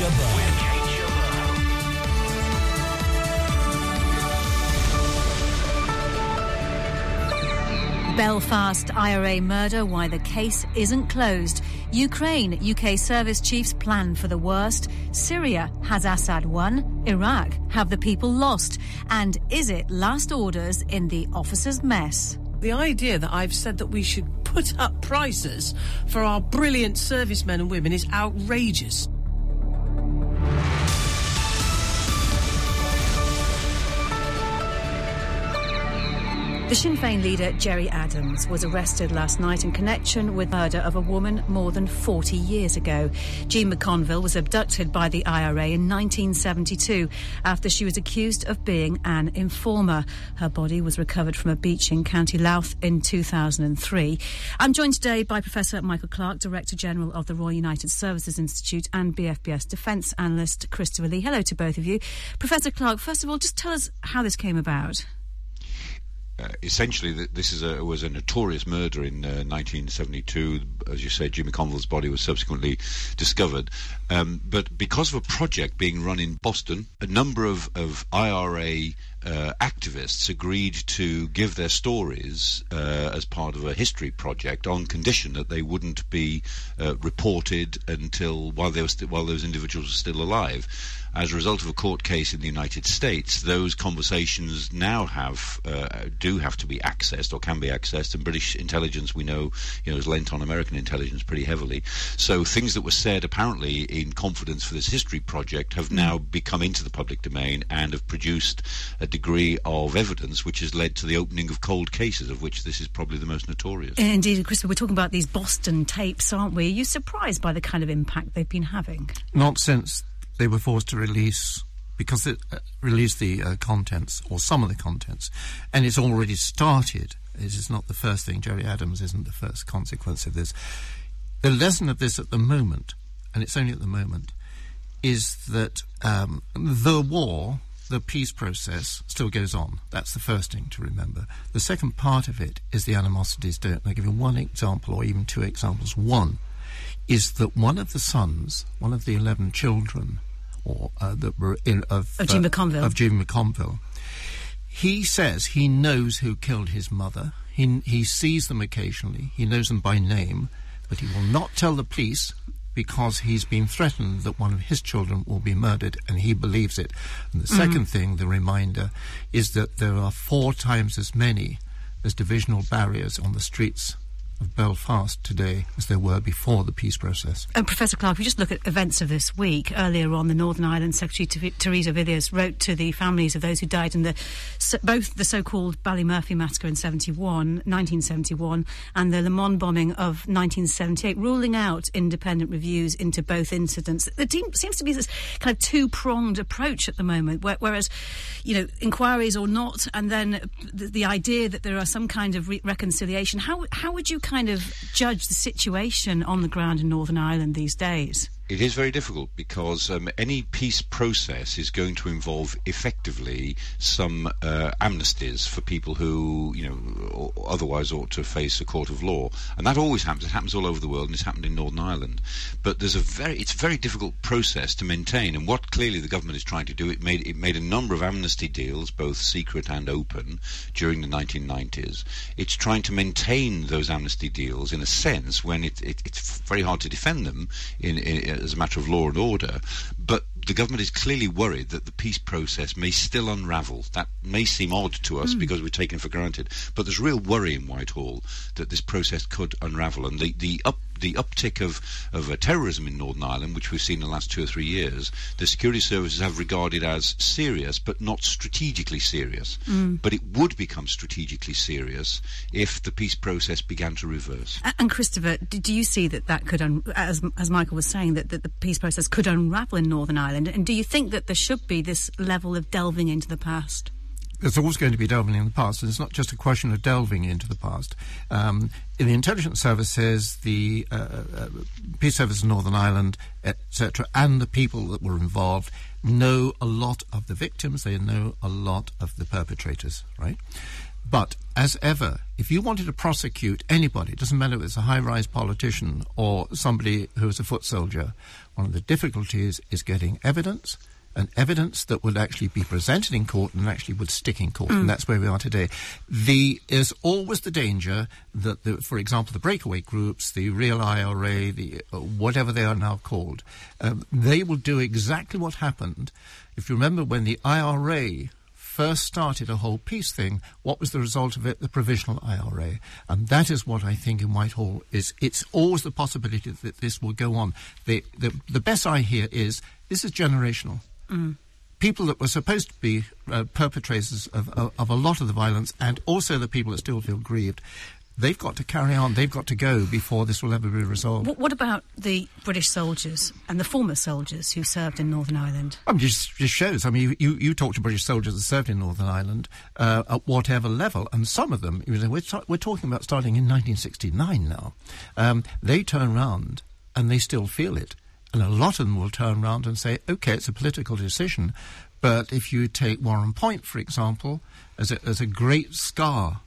Kate Jabbar. Belfast IRA murder, why the case isn't closed. Ukraine, UK service chiefs plan for the worst. Syria, has Assad won? Iraq, have the people lost? And is it last orders in the officers' mess? The idea that I've said that we should put up prices for our brilliant servicemen and women is outrageous. The Sinn Féin leader Gerry Adams was arrested last night in connection with the murder of a woman more than 40 years ago. Jean McConville was abducted by the IRA in 1972 after she was accused of being an informer. Her body was recovered from a beach in County Louth in 2003. I'm joined today by Professor Michael Clarke, Director General of the Royal United Services Institute and BFBS Defence Analyst Christopher Lee. Hello to both of you. Professor Clarke, first of all, just tell us how this came about uh, essentially, this is a, was a notorious murder in uh, 1972. As you said, Jean McConville's body was subsequently discovered. Um, but because of a project being run in Boston, a number of, of IRA uh, activists agreed to give their stories uh, as part of a history project on condition that they wouldn't be uh, reported until while they were st- while those individuals were still alive. As a result of a court case in the United States, those conversations now have uh, do have to be accessed or can be accessed, and British intelligence we know you know has lent on American intelligence pretty heavily. So things that were said apparently in confidence for this history project have now become into the public domain and have produced a degree of evidence which has led to the opening of cold cases, of which this is probably the most notorious. Indeed, Christopher, we're talking about these Boston tapes, aren't we? Are you surprised by the kind of impact they've been having? Not since they were forced to release because it uh, released the uh, contents or some of the contents, and it's already started. This is not the first thing. Gerry Adams isn't the first consequence of this. The lesson of this at the moment, and it's only at the moment, is that um, the war, the peace process, still goes on. That's the first thing to remember. The second part of it is the animosities don't. I'll give you one example, or even two examples. One is that one of the sons, one of the 11 children or uh, that were in of, of Jim uh, McConville. Of Jean McConville. He says he knows who killed his mother. He he sees them occasionally. He knows them by name, but he will not tell the police because he's been threatened that one of his children will be murdered, and he believes it. And the mm-hmm. second thing, the reminder, is that there are four times as many as divisional barriers on the streets of Belfast today as there were before the peace process. And Professor Clarke, if we just look at events of this week, earlier on, the Northern Ireland Secretary Theresa Villiers wrote to the families of those who died in the both the so-called Ballymurphy massacre in 71, 1971, and the La Mon bombing of 1978, ruling out independent reviews into both incidents. There seems to be this kind of two-pronged approach at the moment, whereas, you know, inquiries or not, and then the, the idea that there are some kind of re- reconciliation. How how would you kind of judge the situation on the ground in Northern Ireland these days? It is very difficult because um, any peace process is going to involve effectively some uh, amnesties for people who, you know, otherwise ought to face a court of law, and that always happens. It happens all over the world, and it's happened in Northern Ireland. But there's a very, it's a very difficult process to maintain. And what clearly the government is trying to do, it made it made a number of amnesty deals, both secret and open, during the 1990s. It's trying to maintain those amnesty deals in a sense when it, it it's very hard to defend them in, in as a matter of law and order, but the government is clearly worried that the peace process may still unravel. That may seem odd to us mm. because we're taken for granted, but there's real worry in Whitehall that this process could unravel, and the the up the uptick of, of uh, terrorism in Northern Ireland, which we've seen in the last two or three years, the security services have regarded as serious, but not strategically serious. Mm. But it would become strategically serious if the peace process began to reverse. And Christopher, do you see that that could, un- as, as Michael was saying, that, that the peace process could unravel in Northern Ireland? And do you think that there should be this level of delving into the past? There's always going to be delving in the past, and it's not just a question of delving into the past. Um, in the intelligence services, the uh, uh, peace service in Northern Ireland, etc., and the people that were involved know a lot of the victims. They know a lot of the perpetrators, right? But as ever, if you wanted to prosecute anybody, it doesn't matter if it's a high-rise politician or somebody who is a foot soldier, one of the difficulties is getting evidence and evidence that would actually be presented in court and actually would stick in court, and that's where we are today. The is always the danger that, the, for example, the breakaway groups, the real IRA, the uh, whatever they are now called, um, they will do exactly what happened. If you remember when the IRA first started a whole peace thing, what was the result of it? The provisional IRA. And that is what I think in Whitehall is it's always the possibility that this will go on. The, the, the best I hear is this is generational. People that were supposed to be uh, perpetrators of, of, of a lot of the violence and also the people that still feel grieved, they've got to carry on, they've got to go before this will ever be resolved. What, what about the British soldiers and the former soldiers who served in Northern Ireland? I mean, just, just shows. I mean, you, you talk to British soldiers that served in Northern Ireland uh, at whatever level, and some of them, you know, we're, we're talking about starting in 1969 now. Um, they turn round and they still feel it. And a lot of them will turn around and say, okay, it's a political decision. But if you take Warrenpoint, for example, as a, as a great scar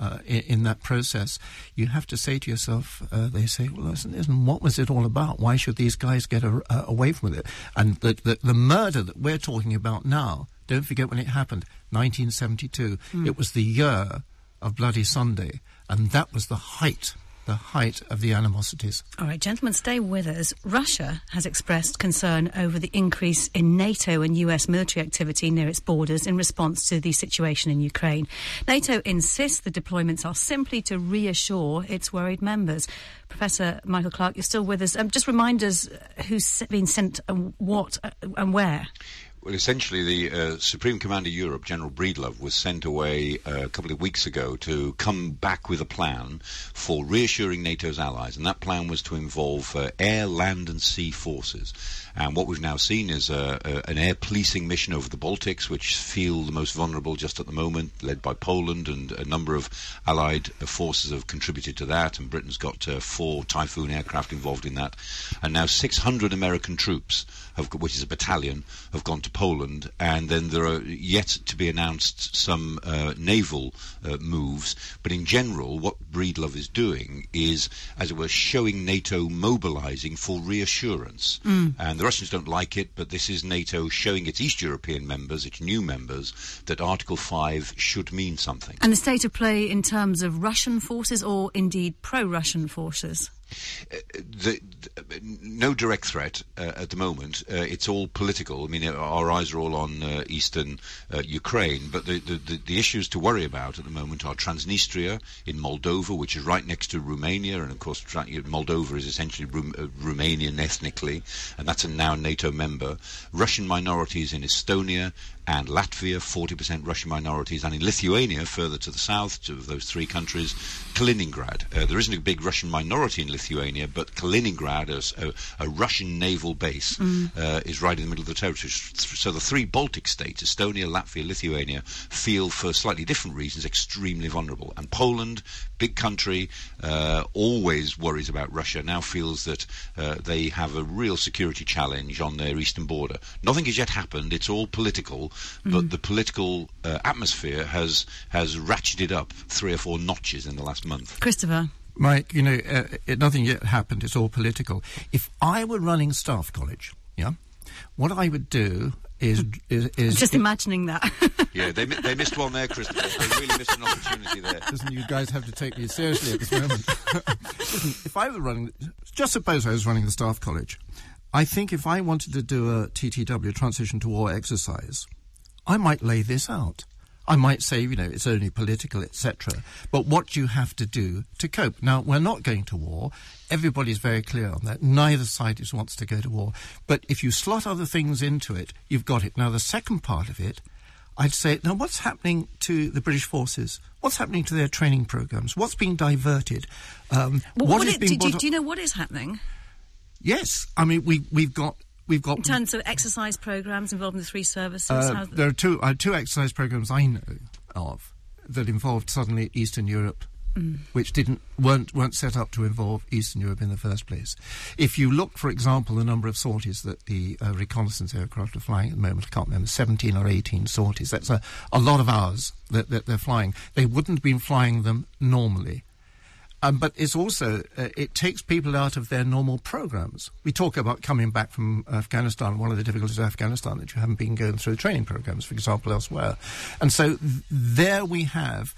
uh, in, in that process, you have to say to yourself, uh, they say, well, listen, listen, what was it all about? Why should these guys get a, uh, away from it? And the, the, the murder that we're talking about now, don't forget when it happened, 1972. It was the year of Bloody Sunday, and that was the height, the height of the animosities. All right, gentlemen, stay with us. Russia has expressed concern over the increase in NATO and US military activity near its borders in response to the situation in Ukraine. NATO insists the deployments are simply to reassure its worried members. Professor Michael Clarke, you're still with us. Um, just remind us who's been sent and what uh, and where. Well, essentially, the uh, Supreme Commander Europe, General Breedlove, was sent away uh, a couple of weeks ago to come back with a plan for reassuring NATO's allies, and that plan was to involve uh, air, land, and sea forces. And what we've now seen is uh, uh, an air policing mission over the Baltics, which feel the most vulnerable just at the moment, led by Poland, and a number of allied forces have contributed to that. And Britain's got uh, four Typhoon aircraft involved in that, and now 600 American troops, have, which is a battalion, have gone to Poland, and then there are yet to be announced some uh, naval uh, moves. But in general, what Breedlove is doing is, as it were, showing NATO mobilizing for reassurance. And the Russians don't like it, but this is NATO showing its East European members, its new members, that Article 5 should mean something. And the state of play in terms of Russian forces or indeed pro Russian forces? The, the, no direct threat uh, at the moment. Uh, it's all political. I mean, our eyes are all on uh, eastern uh, Ukraine, but the, the, the, issues to worry about at the moment are Transnistria in Moldova, which is right next to Romania, and of course, Moldova is essentially Rum- uh, Romanian ethnically, and that's a now NATO member. Russian minorities in Estonia and Latvia, 40% Russian minorities, and in Lithuania, further to the south of those three countries, Kaliningrad. Uh, there isn't a big Russian minority in Lithuania, but Kaliningrad, a, a, a Russian naval base, uh, is right in the middle of the territory. So the three Baltic states, Estonia, Latvia, Lithuania, feel for slightly different reasons extremely vulnerable. And Poland, big country, uh, always worries about Russia, now feels that uh, they have a real security challenge on their eastern border. Nothing has yet happened, it's all political, but the political uh, atmosphere has, has ratcheted up three or four notches in the last month. Christopher. Mike, you know, uh, it, nothing yet happened. It's all political. If I were running staff college, yeah, what I would do is is, is Just imagining that. Yeah, they, they missed one there, Christopher. They really missed an opportunity there. Listen, you guys have to take me seriously at this moment. Listen, if I were running, just suppose I was running the staff college, I think if I wanted to do a TTW, transition to war exercise, I might lay this out. I might say, you know, it's only political, etc. But what you have to do to cope. Now, we're not going to war. Everybody's very clear on that. Neither side is wants to go to war. But if you slot other things into it, you've got it. Now, the second part of it, I'd say, now what's happening to the British forces? What's happening to their training programs? What's being diverted? Um, Well, what what is it- being do, do- do you know what is happening Yes, I mean we we've got we've got in terms of exercise programs involving the three services? uh, there are two uh, two exercise programs I know of that involved suddenly Eastern Europe mm. which didn't weren't weren't set up to involve Eastern Europe in the first place. If you look, for example, the number of sorties that the uh, reconnaissance aircraft are flying at the moment, I can't remember, 17 or 18 sorties. That's a, a lot of hours that, that they're flying. They wouldn't have been flying them normally. Um, but it's also uh, it takes people out of their normal programs. We talk about coming back from Afghanistan. One of the difficulties of Afghanistan that you haven't been going through training programs, for example, elsewhere. And so th- there we have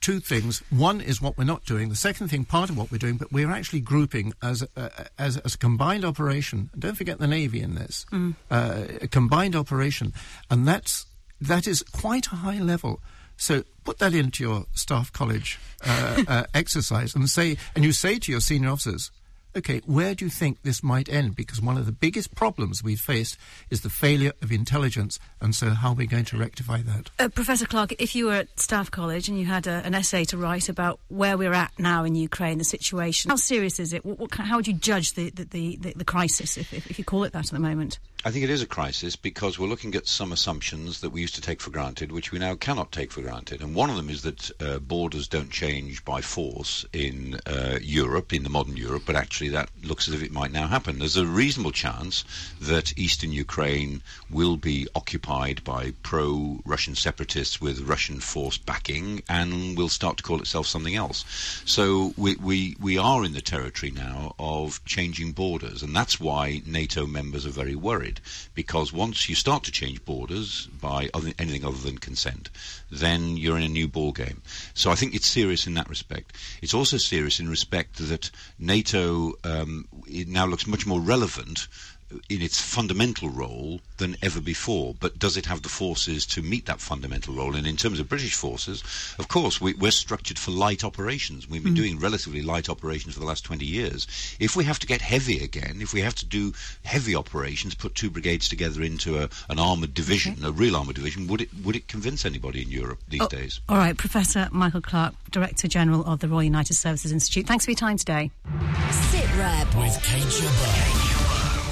two things. One is what we're not doing. The second thing, part of what we're doing, but we're actually grouping as a, as, as a combined operation. And don't forget the Navy in this. Mm. Uh, a combined operation, and that's that is quite a high level. So put that into your staff college uh, uh, exercise and say, and you say to your senior officers, okay, where do you think this might end? Because one of the biggest problems we've faced is the failure of intelligence, and so how are we going to rectify that? Uh, Professor Clarke, if you were at Staff College and you had a, an essay to write about where we're at now in Ukraine, the situation, how serious is it? What, what, how would you judge the, the, the, the crisis, if, if, if you call it that at the moment? I think it is a crisis because we're looking at some assumptions that we used to take for granted, which we now cannot take for granted. And one of them is that uh, borders don't change by force in uh, Europe, in the modern Europe, but actually that looks as if it might now happen. There's a reasonable chance that eastern Ukraine will be occupied by pro Russian separatists with Russian force backing and will start to call itself something else. So we, we, we are in the territory now of changing borders, and that's why NATO members are very worried because once you start to change borders by other, anything other than consent, then you're in a new ball game. So I think it's serious in that respect. It's also serious in respect that NATO um, it now looks much more relevant in its fundamental role than ever before. But does it have the forces to meet that fundamental role? And in terms of British forces, of course, we, are structured for light operations. We've been mm. doing relatively light operations for the last 20 years. If we have to get heavy again, if we have to do heavy operations, put two brigades together into a, an armoured division, okay. a real armoured division, would it would it convince anybody in Europe these oh, days? All right, Professor Michael Clarke, Director General of the Royal United Services Institute. Thanks for your time today. Sit rep with Kate Jabbar.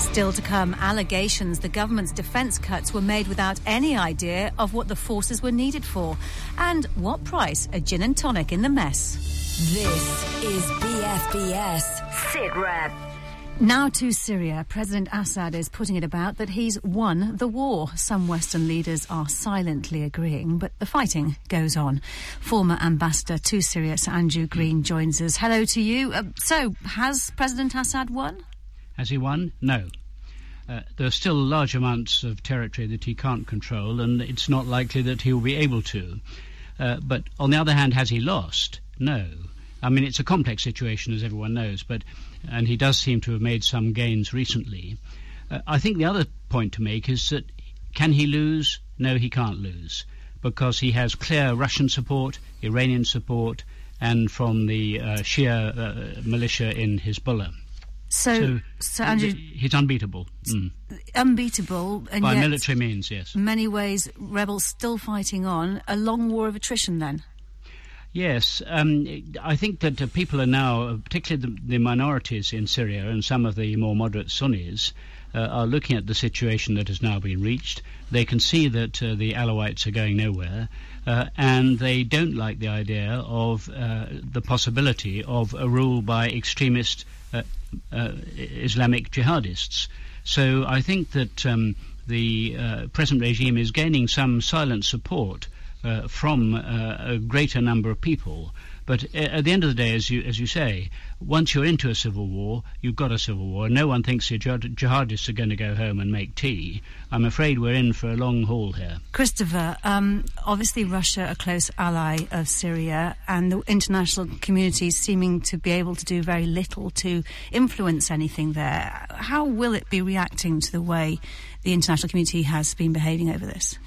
Still to come, allegations the government's defence cuts were made without any idea of what the forces were needed for. And what price a gin and tonic in the mess. This is BFBS Sit Rep. Now to Syria. President Assad is putting it about that he's won the war. Some Western leaders are silently agreeing, but the fighting goes on. Former ambassador to Syria, Sir Andrew Green, joins us. Hello to you. Uh, so, has President Assad won? Has he won? No. Uh, there are still large amounts of territory that he can't control, and it's not likely that he will be able to. Uh, but on the other hand, has he lost? No. I mean, it's a complex situation, as everyone knows, but and he does seem to have made some gains recently. Uh, I think the other point to make is that can he lose? No, he can't lose because he has clear Russian support, Iranian support, and from the uh, Shia uh, militia in Hezbollah. So, so, so Andrew, he's unbeatable. Mm. Unbeatable, and by yet, military means, yes. Many ways, rebels still fighting on. A long war of attrition, then. Yes, um, I think that uh, people are now, uh, particularly the, the, minorities in Syria and some of the more moderate Sunnis, uh, are looking at the situation that has now been reached. They can see that uh, the Alawites are going nowhere, uh, and they don't like the idea of uh, the possibility of a rule by extremist Islamic jihadists. So I think that um, the uh, present regime is gaining some silent support from a greater number of people but at the end of the day, as you as you say, once you're into a civil war, you've got a civil war. No one thinks the jihadists are going to go home and make tea. I'm afraid we're in for a long haul here. Christopher, um, obviously Russia, a close ally of Syria, and the international community seeming to be able to do very little to influence anything there. How will it be reacting to the way the international community has been behaving over this?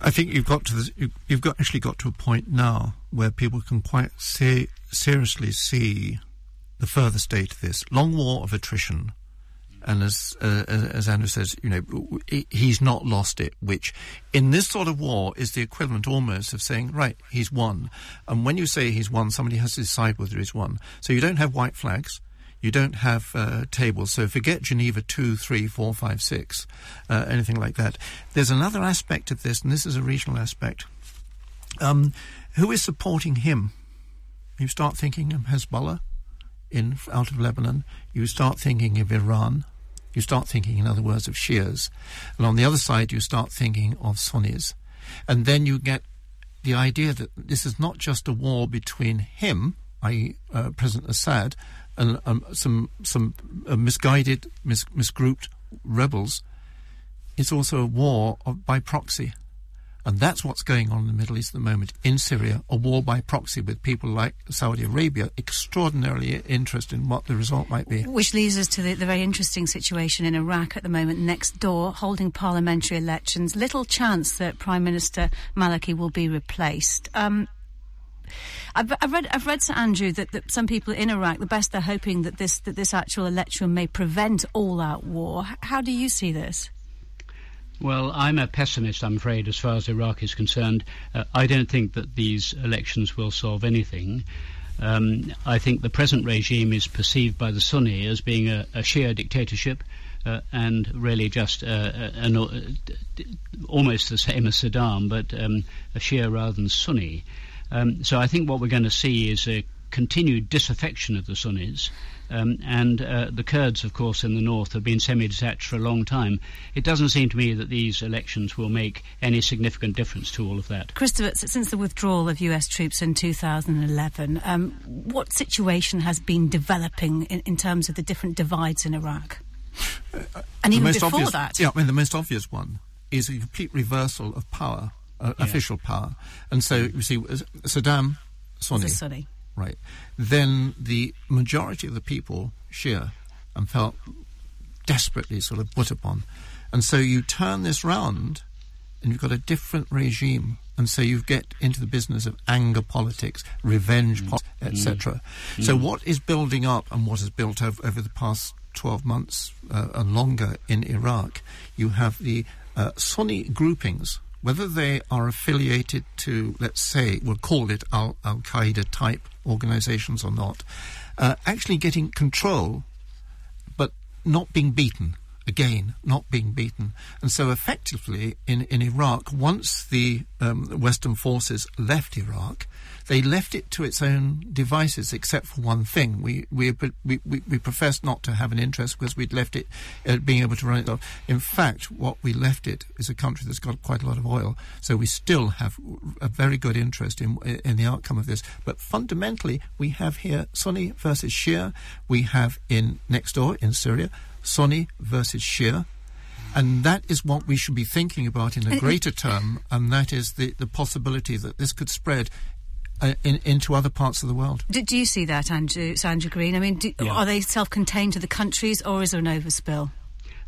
I think you've got to the, you've got actually got to a point now where people can quite ser- seriously see the further state of this long war of attrition. And as uh, as Andrew says, you know, he's not lost it. Which, in this sort of war, is the equivalent almost of saying, right, he's won. And when you say he's won, somebody has to decide whether he's won. So you don't have white flags you don't have uh, tables. So forget Geneva 2, 3, 4, 5, 6, uh, anything like that. There's another aspect of this, and this is a regional aspect. Um, who is supporting him? you start thinking of Hezbollah in out of Lebanon. You start thinking of Iran. You start thinking, in other words, of Shias. And on the other side, you start thinking of Sunnis. And then you get the idea that this is not just a war between him, i.e., uh, President Assad, and um, some some uh, misguided, mis- misgrouped rebels. It's also a war of, by proxy. And that's what's going on in the Middle East at the moment. In Syria, a war by proxy with people like Saudi Arabia, extraordinarily interested in what the result might be. Which leads us to the, the, very interesting situation in Iraq at the moment, next door, holding parliamentary elections. Little chance that Prime Minister Maliki will be replaced. Um, I've, I've, read, I've read, Sir Andrew, that, that, some people in Iraq, the best they're hoping that this, that this actual election may prevent all-out war. How do you see this? Well, I'm a pessimist, I'm afraid, as far as Iraq is concerned. Uh, I don't think that these elections will solve anything. Um, I think the present regime is perceived by the Sunni as being a, a Shia dictatorship. Uh, and really just uh, an, uh, almost the same as Saddam, but um, a Shia rather than Sunni. Um, so I think what we're going to see is a continued disaffection of the Sunnis, um, and uh, the Kurds, of course, in the north have been semi-detached for a long time. It doesn't seem to me that these elections will make any significant difference to all of that. Christopher, since the withdrawal of US troops in 2011, um, what situation has been developing in, in, terms of the different divides in Iraq? Uh, and even before obvious, that? Yeah, I mean, the most obvious one is a complete reversal of power, uh, yeah. official power. And so, you see, Saddam, Sunni. Sunni right, then the majority of the people, Shia, and felt desperately sort of put upon. And so you turn this round and you've got a different regime. And so you get into the business of anger politics, revenge mm. politics, etc. Mm. So what is building up and what has built over, over the past 12 months uh, and longer in Iraq, you have the uh, Sunni groupings whether they are affiliated to, let's say, we'll call it Al Qaeda type organizations or not, uh, actually getting control, but not being beaten. Again, not being beaten. And so, effectively, in, in Iraq, once the um, Western forces left Iraq, they left it to its own devices, except for one thing. We we we, we, we professed not to have an interest because we'd left it uh, being able to run it off. In fact, what we left it is a country that's got quite a lot of oil, so we still have a very good interest in in the outcome of this. But fundamentally, we have here Sunni versus Shia. We have in next door in Syria Sunni versus Shia. And that is what we should be thinking about in a greater term, and that is the, the possibility that this could spread uh, in, into other parts of the world. Do, do you see that, Andrew, Andrew Green? I mean, do, yeah. are they self-contained to the countries, or is there an overspill?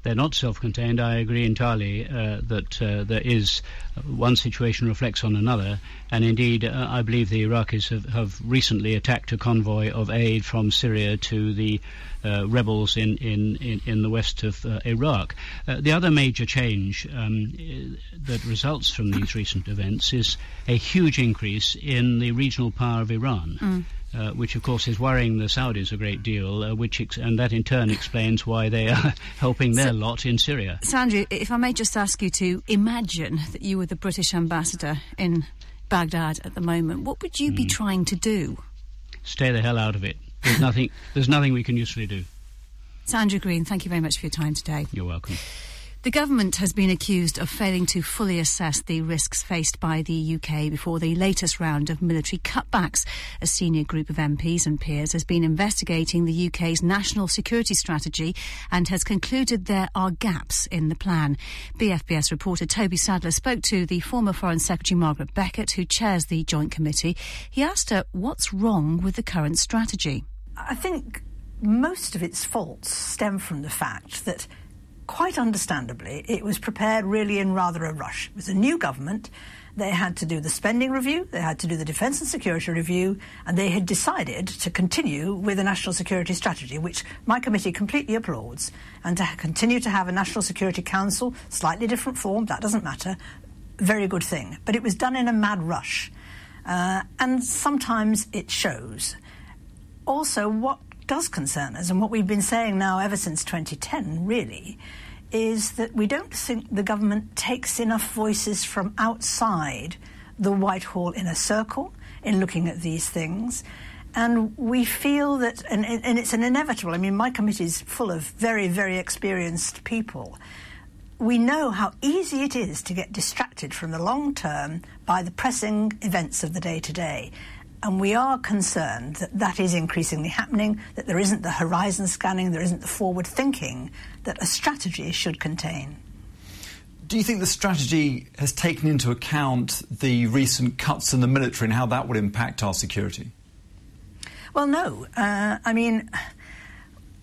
They're not self-contained. I agree entirely uh, that uh, there is uh, one situation reflects on another, and indeed, uh, I believe the Iraqis have, have, recently attacked a convoy of aid from Syria to the uh, rebels in, in, in, in, the west of uh, Iraq. the other major change um, that results from these recent events is a huge increase in the regional power of Iran. Mm. Uh, which of course is worrying the Saudis a great deal, uh, which ex- and that in turn explains why they are helping their so, lot in Syria. Sir Andrew, if I may just ask you to imagine that you were the British ambassador in Baghdad at the moment, what would you mm. be hmm. trying to do? Stay the hell out of it. There's nothing. There's nothing we can usefully do. Sir Andrew Green, thank you very much for your time today. You're welcome. The government has been accused of failing to fully assess the risks faced by the UK before the latest round of military cutbacks. A senior group of MPs and peers has been investigating the UK's national security strategy and has concluded there are gaps in the plan. BFBS reporter Toby Sadler spoke to the former Foreign Secretary Margaret Beckett, who chairs the Joint Committee. He asked her what's wrong with the current strategy. I think most of its faults stem from the fact that quite understandably, it was prepared really in rather a rush. It was a new government. They had to do the spending review, they had to do the defence and security review, and they had decided to continue with a national security strategy, which my committee completely applauds, and to continue to have a National Security Council, slightly different form, that doesn't matter, very good thing. But it was done in a mad rush, uh, and sometimes it shows. Also, what does concern us, and what we've been saying now ever since 2010, really, is that we don't think the government takes enough voices from outside the Whitehall inner circle in looking at these things. And we feel that, and, and it's an inevitable. I mean, my committee is full of very, very experienced people. We know how easy it is to get distracted from the long term by the pressing events of the day to day. And we are concerned that that is increasingly happening, that there isn't the horizon scanning, there isn't the forward thinking that a strategy should contain. Do you think the strategy has taken into account the recent cuts in the military and how that would impact our security? Well, no. Uh, I mean,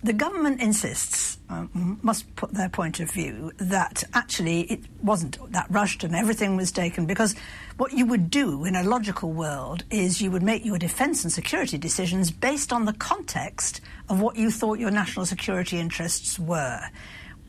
the government insists, uh, must put their point of view, that actually it wasn't that rushed and everything was taken because what you would do in a logical world is you would make your defence and security decisions based on the context of what you thought your national security interests were.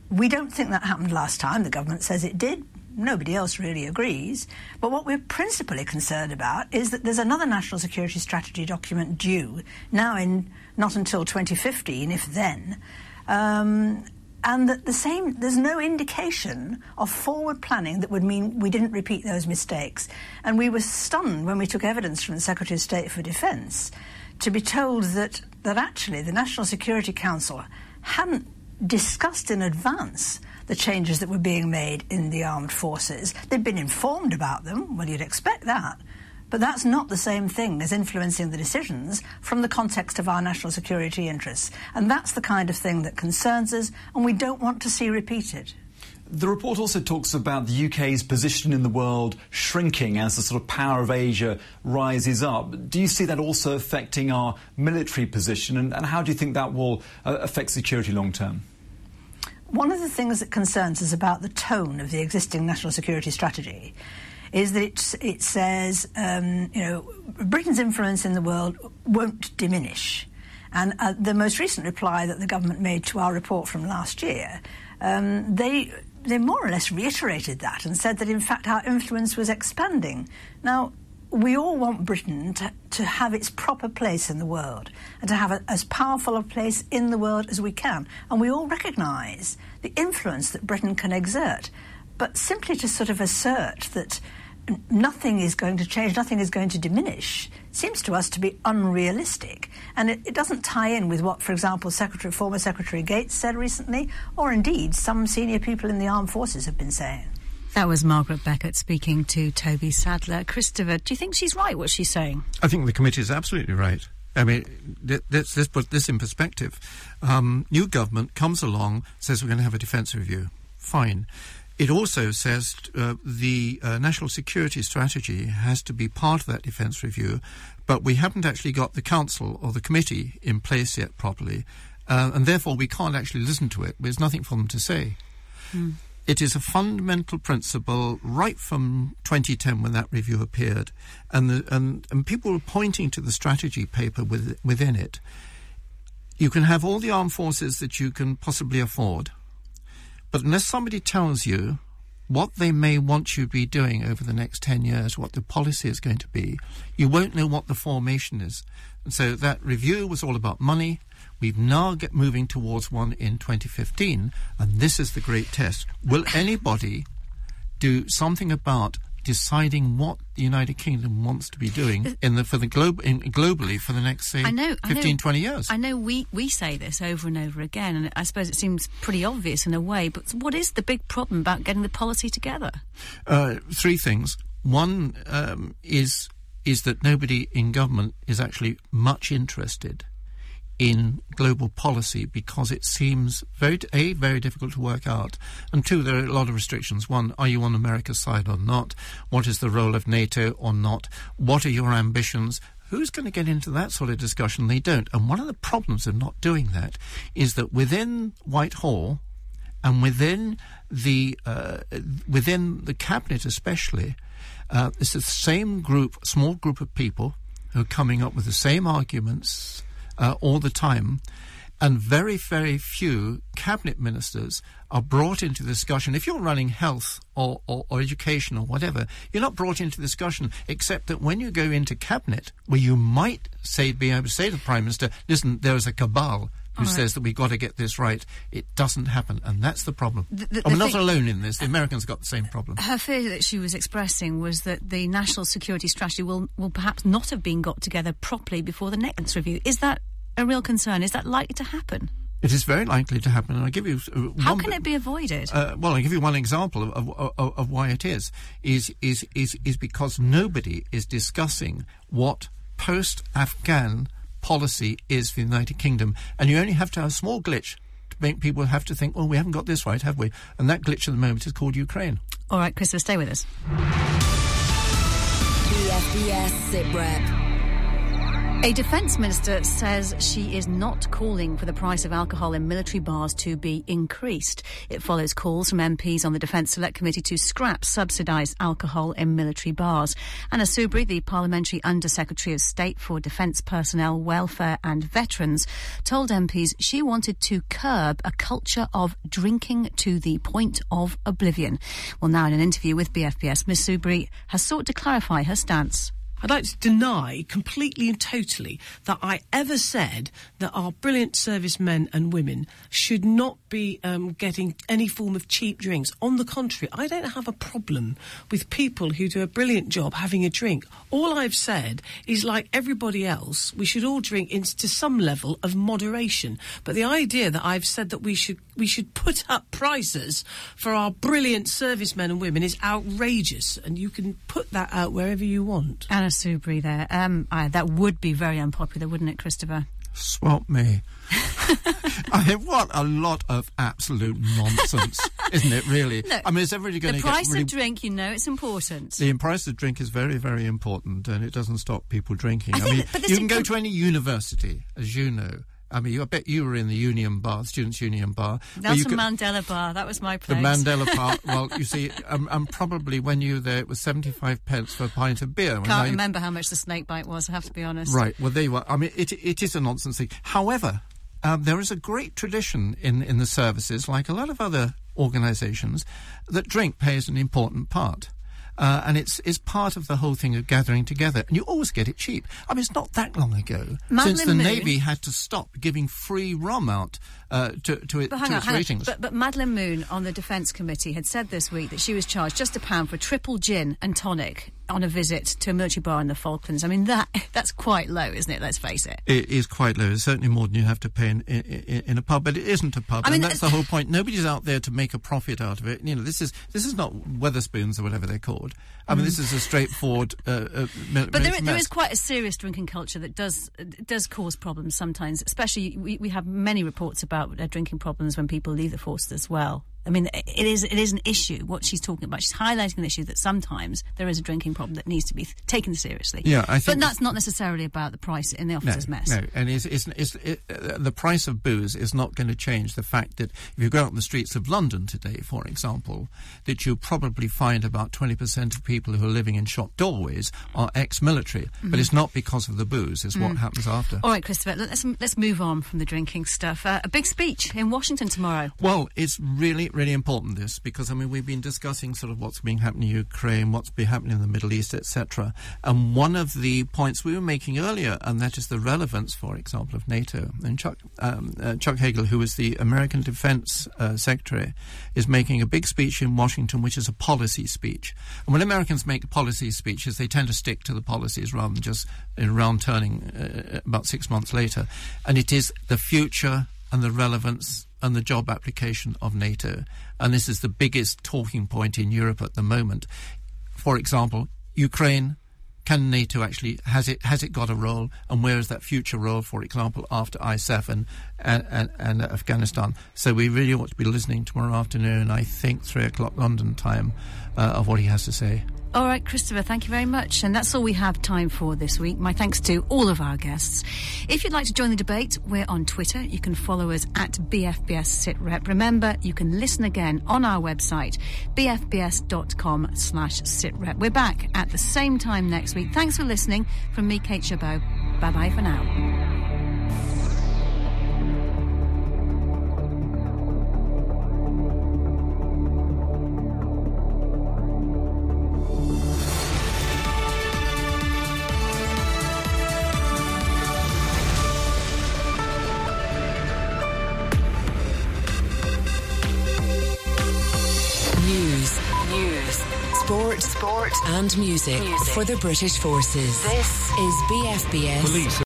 We don't think that happened last time. The government says it did. Nobody else really agrees. But what we're principally concerned about is that there's another national security strategy document due now in not until 2015, if then. Um, and that the same, there's no indication of forward planning that would mean we didn't repeat those mistakes. And we were stunned when we took evidence from the Secretary of State for Defence to be told that, that actually the National Security Council hadn't discussed in advance the changes that were being made in the armed forces. They'd been informed about them, well, you'd expect that. But that's not the same thing as influencing the decisions from the context of our national security interests. And that's the kind of thing that concerns us and we don't want to see repeated. The report also talks about the UK's position in the world shrinking as the sort of power of Asia rises up. Do you see that also affecting our military position, and, and how do you think that will uh, affect security long term? One of the things that concerns us about the tone of the existing national security strategy is that it, it says, um, you know, Britain's influence in the world won't diminish. And uh, the most recent reply that the government made to our report from last year, um, they they more or less reiterated that and said that in fact our influence was expanding. Now, we all want Britain to, to have its proper place in the world and to have a, as powerful a place in the world as we can. And we all recognise the influence that Britain can exert. But simply to sort of assert that nothing is going to change, nothing is going to diminish, seems to us to be unrealistic. And it, it, doesn't tie in with what, for example, Secretary, former Secretary Gates said recently, or indeed some senior people in the armed forces have been saying. That was Margaret Beckett speaking to Toby Sadler. Christopher, do you think she's right, what she's saying? I think the committee is absolutely right. I mean, let's, let's put this in perspective. Um, new government comes along, says we're going to have a defence review. Fine. It also says uh, the uh, national security strategy has to be part of that defence review, but we haven't actually got the council or the committee in place yet properly, uh, and therefore we can't actually listen to it. There's nothing for them to say. Mm. It is a fundamental principle right from 2010 when that review appeared, and the, and, and people were pointing to the strategy paper with, within it. You can have all the armed forces that you can possibly afford but unless somebody tells you what they may want you to be doing over the next 10 years, what the policy is going to be, you won't know what the formation is. And so that review was all about money. We've now get moving towards one in 2015, and this is the great test. Will anybody do something about deciding what the United Kingdom wants to be doing in the for the globe in, globally for the next say I know, 15 I know, 20 years. I know we we say this over and over again and I suppose it seems pretty obvious in a way but what is the big problem about getting the policy together? Uh, three things. One um, is is that nobody in government is actually much interested in global policy because it seems very a very difficult to work out, and two there are a lot of restrictions. One, are you on America's side or not? What is the role of NATO or not? What are your ambitions? Who's going to get into that sort of discussion? They don't. And one of the problems of not doing that is that within Whitehall and within the uh, within the cabinet, especially, uh, it's the same group, small group of people who are coming up with the same arguments uh, all the time. And very, very few cabinet ministers are brought into discussion. If you're running health or, or, or, education or whatever, you're not brought into discussion, except that when you go into cabinet, where you might say, be able to say to the Prime Minister, listen, there is a cabal who right. says that we've got to get this right, it doesn't happen, and that's the problem. The- the- I'm the not thing- alone in this. The Americans got the same problem. Her fear that she was expressing was that the national security strategy will, will perhaps not have been got together properly before the next review. Is that a real concern? Is that likely to happen? It is very likely to happen, and I'll give you uh, How can it be avoided? Uh, well, I'll give you one example of, of, of, of why it is. Is, is, is, is because nobody is discussing what post-Afghan policy is for the United Kingdom. And you only have to have a small glitch to make people have to think, well, we haven't got this right, have we? And that glitch at the moment is called Ukraine. All right, Christopher, stay with us. BFBS SITREP. A defence minister says she is not calling for the price of alcohol in military bars to be increased. It follows calls from MPs on the Defence Select Committee to scrap subsidised alcohol in military bars. Anna Soubry, the Parliamentary Under Secretary of State for Defence Personnel, Welfare and Veterans, told MPs she wanted to curb a culture of drinking to the point of oblivion. Well, now in an interview with BFBS, Ms Soubry has sought to clarify her stance. I'd like to deny completely and totally that I ever said that our brilliant servicemen and women should not be um, getting any form of cheap drinks. On the contrary, I don't have a problem with people who do a brilliant job having a drink. All I've said is, like everybody else, we should all drink in, to some level of moderation. But the idea that I've said that we should we should put up prices for our brilliant servicemen and women is outrageous, and you can put that out wherever you want. Anna Soubry there. Um, uh, that would be very unpopular, wouldn't it, Christopher? Swap me. I mean, what a lot of absolute nonsense, isn't it, really? No, I mean, is everybody going to get price really of drink, you know, it's important. The price of drink is very, very important, and it doesn't stop people drinking. I I, mean, that- you can go to any university, as you know. I mean, you, I bet you were in the Union Bar, Students' Union Bar. Nelson Mandela Bar, that was my place. the. Mandela Bar. Well, you see, um, and probably when you were there, it was seventy-five pence for a pint of beer. Now Can't you- remember how much the snake bite was, I have to be honest. Right. Well, there you are. I mean, it, it is a nonsense thing. However, um, there is a great tradition in, in the services, like a lot of other organisations, that drink plays an important part. Uh, and it's, it's part of the whole thing of gathering together. And you always get it cheap. I mean, it's not that long ago Madeleine since the Moon- Navy had to stop giving free rum out uh, to, to, it, to on, its ratings. But, but Madeleine Moon on the Defence Committee had said this week that she was charged just a pound for triple gin and tonic on a visit to a military bar in the Falklands. I mean, that that's quite low, isn't it? Let's face it. It is quite low. It's certainly more than you have to pay in, in, in a pub, but it isn't a pub, I mean, and that's the uh, whole point. Nobody's out there to make a profit out of it. You know, this is this is not Wetherspoons or whatever they're called. I mean, this is a straightforward. Uh, uh, Mm. But there, mess. is quite a serious drinking culture that does does cause problems sometimes. Especially, we, we have many reports about uh, drinking problems when people leave the force as well. I mean, it is it is an issue. What she's talking about, she's highlighting an issue that sometimes there is a drinking problem that needs to be taken seriously. Yeah, I think But that's not necessarily about the price in the officer's mess. No, and it's, it's, it's, it, uh, the price of booze is not going to change the fact that if you go out on the streets of London today, for example, that you'll probably find about 20% of people who are living in shop doorways are ex-military. Mm-hmm. But it's not because of the booze, it's Mm. what happens after. All right, Christopher, let's let's move on from the drinking stuff. Uh, a big speech in Washington tomorrow. Well, it's really, really important this because I mean we've been discussing sort of what's been happening in Ukraine, what's been happening in the Middle East, etc. And one of the points we were making earlier, and that is the relevance, for example, of NATO. And Chuck um, uh, Chuck Hagel, who is the American Defense uh, Secretary, is making a big speech in Washington, which is a policy speech. And when Americans make policy speeches, they tend to stick to the policies rather than just round turning uh, about six months later. And it is the future and the relevance and the job application of NATO. And this is the biggest talking point in Europe at the moment. For example, Ukraine. Can NATO actually has it has it got a role, and where is that future role? For example, after ISAF and and, and, and Afghanistan. So we really ought to be listening tomorrow afternoon. I think three o'clock London time uh, of what he has to say. All right, Christopher, thank you very much. And that's all we have time for this week. My thanks to all of our guests. If you'd like to join the debate, we're on Twitter. You can follow us at BFBS SitRep. Remember, you can listen again on our website, bfbs.com slash sitrep. We're back at the same time next week. Thanks for listening. From me, Kate Chabot. Bye-bye for now. And music, music. for the British forces. This is BFBS. Police